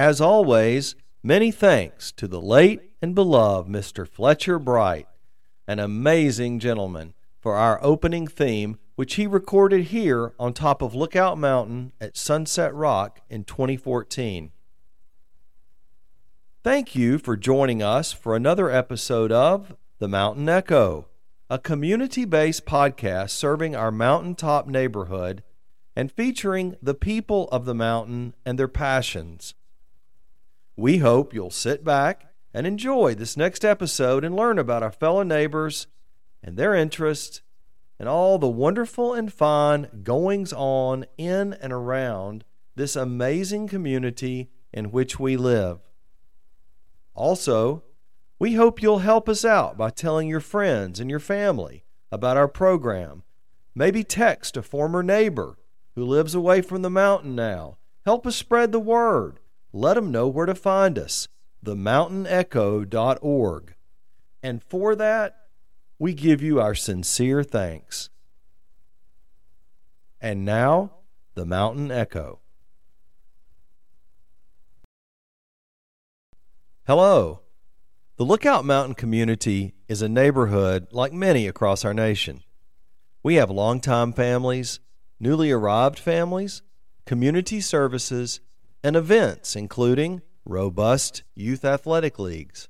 As always, many thanks to the late and beloved Mr. Fletcher Bright, an amazing gentleman, for our opening theme, which he recorded here on top of Lookout Mountain at Sunset Rock in 2014. Thank you for joining us for another episode of The Mountain Echo, a community based podcast serving our mountaintop neighborhood and featuring the people of the mountain and their passions. We hope you'll sit back and enjoy this next episode and learn about our fellow neighbors and their interests and all the wonderful and fun goings on in and around this amazing community in which we live. Also, we hope you'll help us out by telling your friends and your family about our program. Maybe text a former neighbor who lives away from the mountain now. Help us spread the word. Let them know where to find us themountainecho.org. And for that, we give you our sincere thanks. And now, the Mountain Echo. Hello. The Lookout Mountain community is a neighborhood like many across our nation. We have longtime families, newly arrived families, community services, and events including robust youth athletic leagues.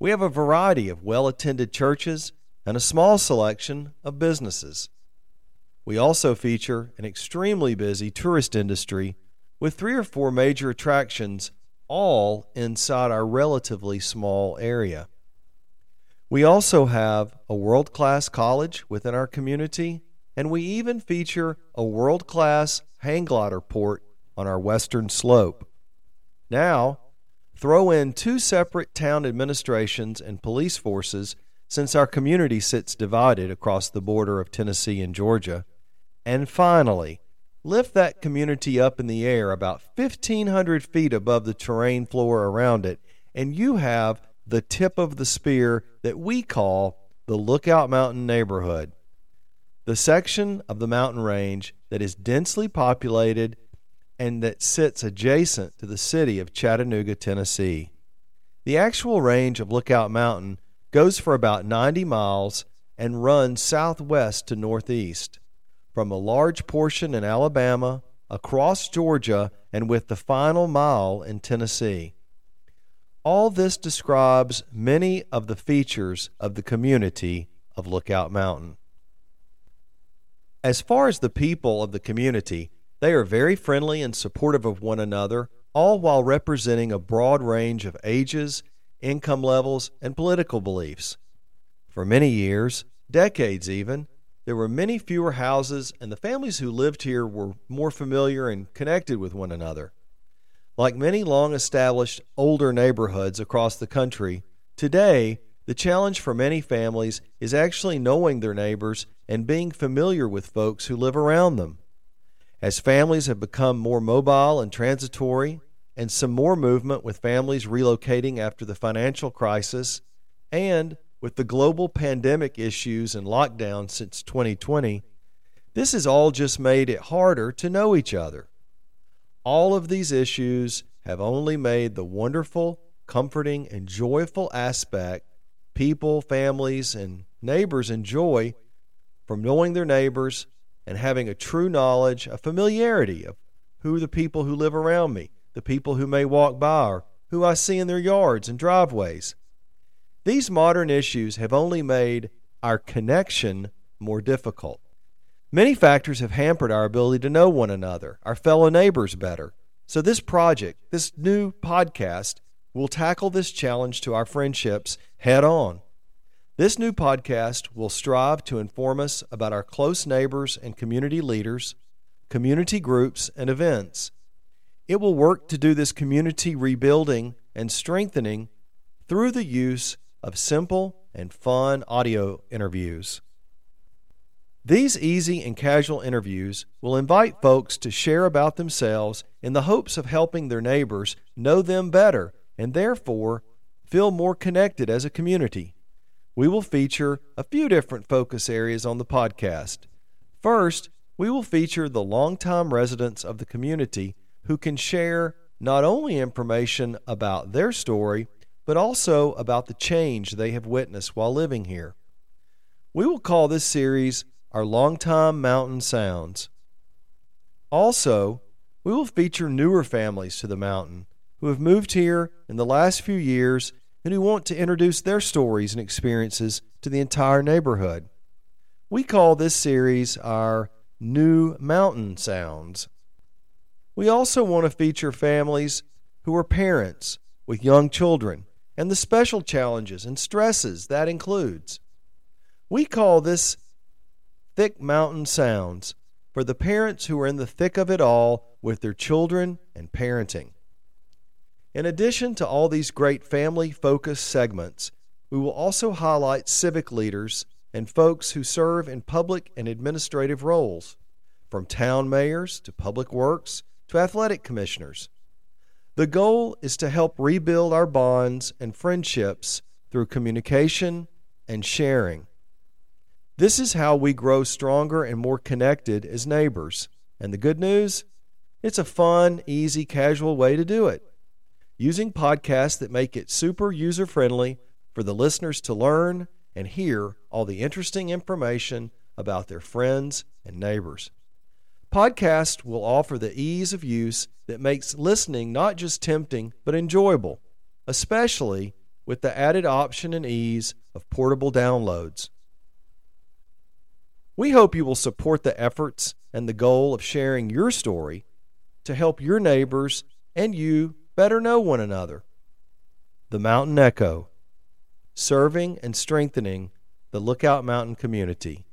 We have a variety of well attended churches and a small selection of businesses. We also feature an extremely busy tourist industry with three or four major attractions all inside our relatively small area. We also have a world class college within our community, and we even feature a world class hang glider port on our western slope. Now, throw in two separate town administrations and police forces since our community sits divided across the border of Tennessee and Georgia. And finally, lift that community up in the air about 1,500 feet above the terrain floor around it, and you have the tip of the spear that we call the Lookout Mountain neighborhood. The section of the mountain range that is densely populated and that sits adjacent to the city of Chattanooga, Tennessee. The actual range of Lookout Mountain goes for about 90 miles and runs southwest to northeast, from a large portion in Alabama, across Georgia, and with the final mile in Tennessee. All this describes many of the features of the community of Lookout Mountain. As far as the people of the community, they are very friendly and supportive of one another, all while representing a broad range of ages, income levels, and political beliefs. For many years, decades even, there were many fewer houses, and the families who lived here were more familiar and connected with one another. Like many long established older neighborhoods across the country, today the challenge for many families is actually knowing their neighbors and being familiar with folks who live around them. As families have become more mobile and transitory, and some more movement with families relocating after the financial crisis, and with the global pandemic issues and lockdown since 2020, this has all just made it harder to know each other. All of these issues have only made the wonderful, comforting, and joyful aspect people, families, and neighbors enjoy from knowing their neighbors and having a true knowledge, a familiarity of who the people who live around me, the people who may walk by, or who I see in their yards and driveways. These modern issues have only made our connection more difficult. Many factors have hampered our ability to know one another, our fellow neighbors better. So, this project, this new podcast, will tackle this challenge to our friendships head on. This new podcast will strive to inform us about our close neighbors and community leaders, community groups, and events. It will work to do this community rebuilding and strengthening through the use of simple and fun audio interviews. These easy and casual interviews will invite folks to share about themselves in the hopes of helping their neighbors know them better and therefore feel more connected as a community. We will feature a few different focus areas on the podcast. First, we will feature the longtime residents of the community who can share not only information about their story, but also about the change they have witnessed while living here. We will call this series our longtime mountain sounds. Also, we will feature newer families to the mountain who have moved here in the last few years and who want to introduce their stories and experiences to the entire neighborhood. We call this series our New Mountain Sounds. We also want to feature families who are parents with young children and the special challenges and stresses that includes. We call this thick mountain sounds for the parents who are in the thick of it all with their children and parenting. In addition to all these great family focused segments, we will also highlight civic leaders and folks who serve in public and administrative roles, from town mayors to public works to athletic commissioners. The goal is to help rebuild our bonds and friendships through communication and sharing. This is how we grow stronger and more connected as neighbors. And the good news? It's a fun, easy, casual way to do it. Using podcasts that make it super user friendly for the listeners to learn and hear all the interesting information about their friends and neighbors. Podcasts will offer the ease of use that makes listening not just tempting, but enjoyable, especially with the added option and ease of portable downloads. We hope you will support the efforts and the goal of sharing your story to help your neighbors and you better know one another. The Mountain Echo, serving and strengthening the Lookout Mountain community.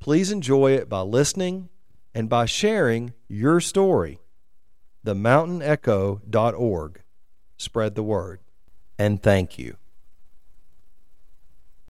Please enjoy it by listening and by sharing your story. TheMountainEcho.org. Spread the word. And thank you.